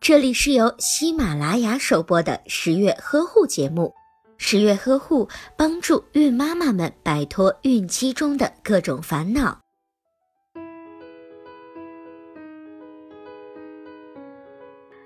这里是由喜马拉雅首播的十月呵护节目。十月呵护帮助孕妈妈们摆脱孕期中的各种烦恼。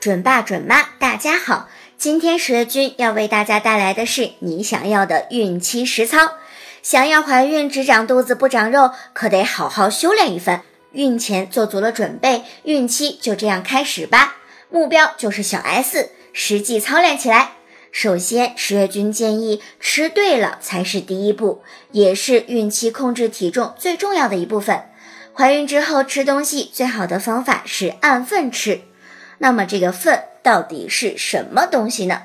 准爸准妈，大家好！今天十月君要为大家带来的是你想要的孕期实操。想要怀孕只长肚子不长肉，可得好好修炼一番。孕前做足了准备，孕期就这样开始吧。目标就是小 S，实际操练起来。首先，十月君建议吃对了才是第一步，也是孕期控制体重最重要的一部分。怀孕之后吃东西最好的方法是按份吃。那么这个份到底是什么东西呢？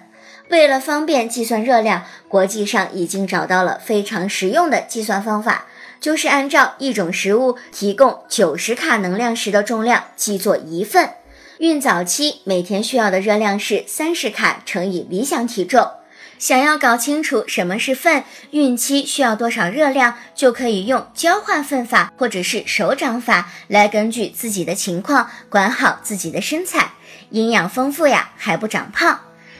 为了方便计算热量，国际上已经找到了非常实用的计算方法，就是按照一种食物提供九十卡能量时的重量计作一份。孕早期每天需要的热量是三十卡乘以理想体重。想要搞清楚什么是份，孕期需要多少热量，就可以用交换份法或者是手掌法来根据自己的情况管好自己的身材，营养丰富呀还不长胖。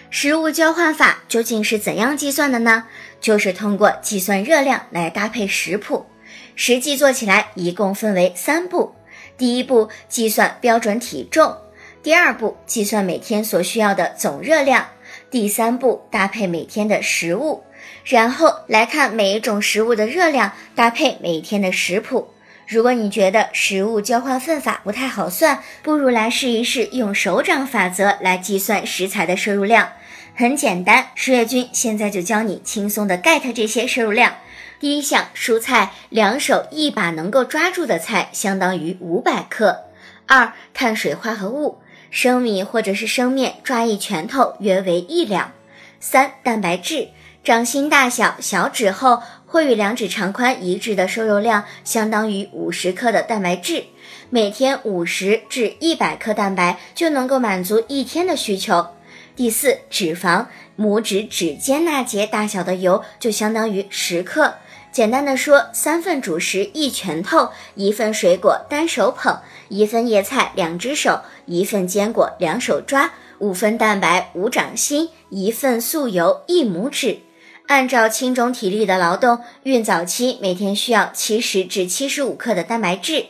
食物交换法究竟是怎样计算的呢？就是通过计算热量来搭配食谱，实际做起来一共分为三步。第一步计算标准体重，第二步计算每天所需要的总热量。第三步，搭配每天的食物，然后来看每一种食物的热量，搭配每天的食谱。如果你觉得食物交换份法不太好算，不如来试一试用手掌法则来计算食材的摄入量。很简单，十月君现在就教你轻松的 get 这些摄入量。第一项，蔬菜，两手一把能够抓住的菜相当于五百克。二，碳水化合物。生米或者是生面，抓一拳头约为一两。三、蛋白质，掌心大小、小指厚或与两指长宽一致的瘦肉量，相当于五十克的蛋白质。每天五十至一百克蛋白就能够满足一天的需求。第四，脂肪，拇指指尖那节大小的油就相当于十克。简单的说，三份主食一拳头，一份水果单手捧，一份叶菜两只手，一份坚果两手抓，五份蛋白五掌心，一份素油一拇指。按照轻中体力的劳动，孕早期每天需要七十至七十五克的蛋白质，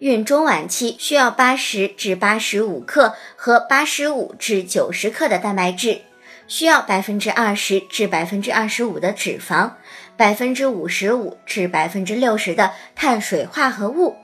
孕中晚期需要八十至八十五克和八十五至九十克的蛋白质。需要百分之二十至百分之二十五的脂肪，百分之五十五至百分之六十的碳水化合物。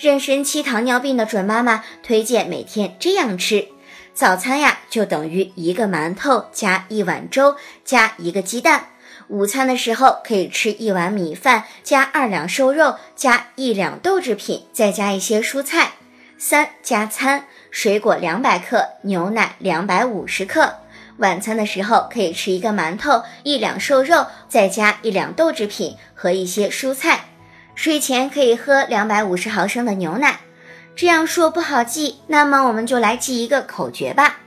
妊娠期糖尿病的准妈妈推荐每天这样吃：早餐呀，就等于一个馒头加一碗粥加一个鸡蛋；午餐的时候可以吃一碗米饭加二两瘦肉加一两豆制品，再加一些蔬菜。三加餐：水果两百克，牛奶两百五十克。晚餐的时候可以吃一个馒头，一两瘦肉，再加一两豆制品和一些蔬菜。睡前可以喝两百五十毫升的牛奶。这样说不好记，那么我们就来记一个口诀吧：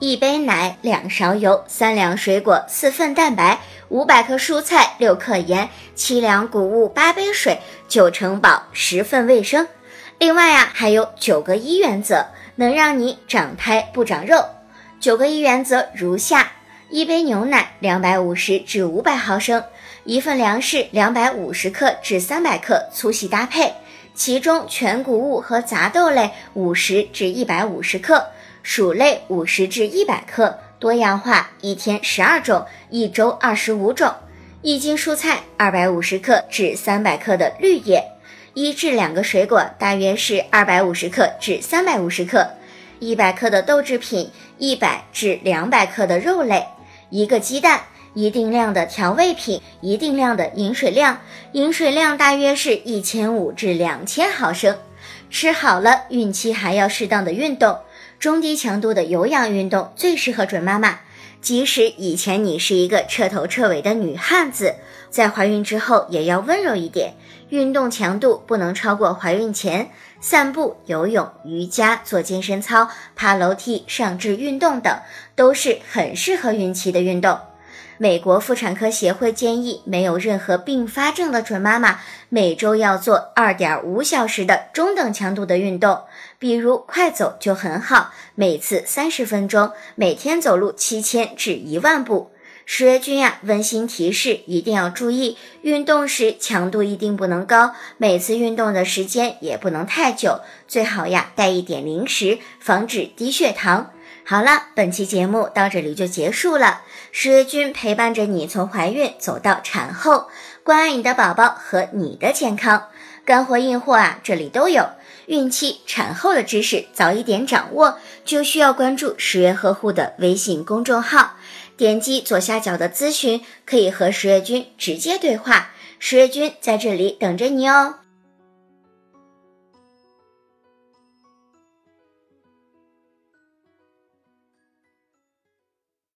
一杯奶，两勺油，三两水果，四份蛋白，五百克蔬菜，六克盐，七两谷物，八杯水，九成饱，十份卫生。另外呀，还有九个一原则，能让你长胎不长肉。九个一原则如下：一杯牛奶两百五十至五百毫升，一份粮食两百五十克至三百克，粗细搭配，其中全谷物和杂豆类五十至一百五十克，薯类五十至一百克，多样化，一天十二种，一周二十五种。一斤蔬菜二百五十克至三百克的绿叶，一至两个水果大约是二百五十克至三百五十克。一百克的豆制品，一百至两百克的肉类，一个鸡蛋，一定量的调味品，一定量的饮水量，饮水量大约是一千五至两千毫升。吃好了，孕期还要适当的运动，中低强度的有氧运动最适合准妈妈。即使以前你是一个彻头彻尾的女汉子，在怀孕之后也要温柔一点，运动强度不能超过怀孕前。散步、游泳、瑜伽、做健身操、爬楼梯、上肢运动等，都是很适合孕期的运动。美国妇产科协会建议，没有任何并发症的准妈妈每周要做二点五小时的中等强度的运动，比如快走就很好，每次三十分钟，每天走路七千至一万步。十月君呀，温馨提示，一定要注意，运动时强度一定不能高，每次运动的时间也不能太久，最好呀带一点零食，防止低血糖。好了，本期节目到这里就结束了。十月君陪伴着你从怀孕走到产后，关爱你的宝宝和你的健康，干货硬货啊，这里都有。孕期、产后的知识早一点掌握，就需要关注十月呵护的微信公众号。点击左下角的咨询，可以和十月君直接对话，十月君在这里等着你哦。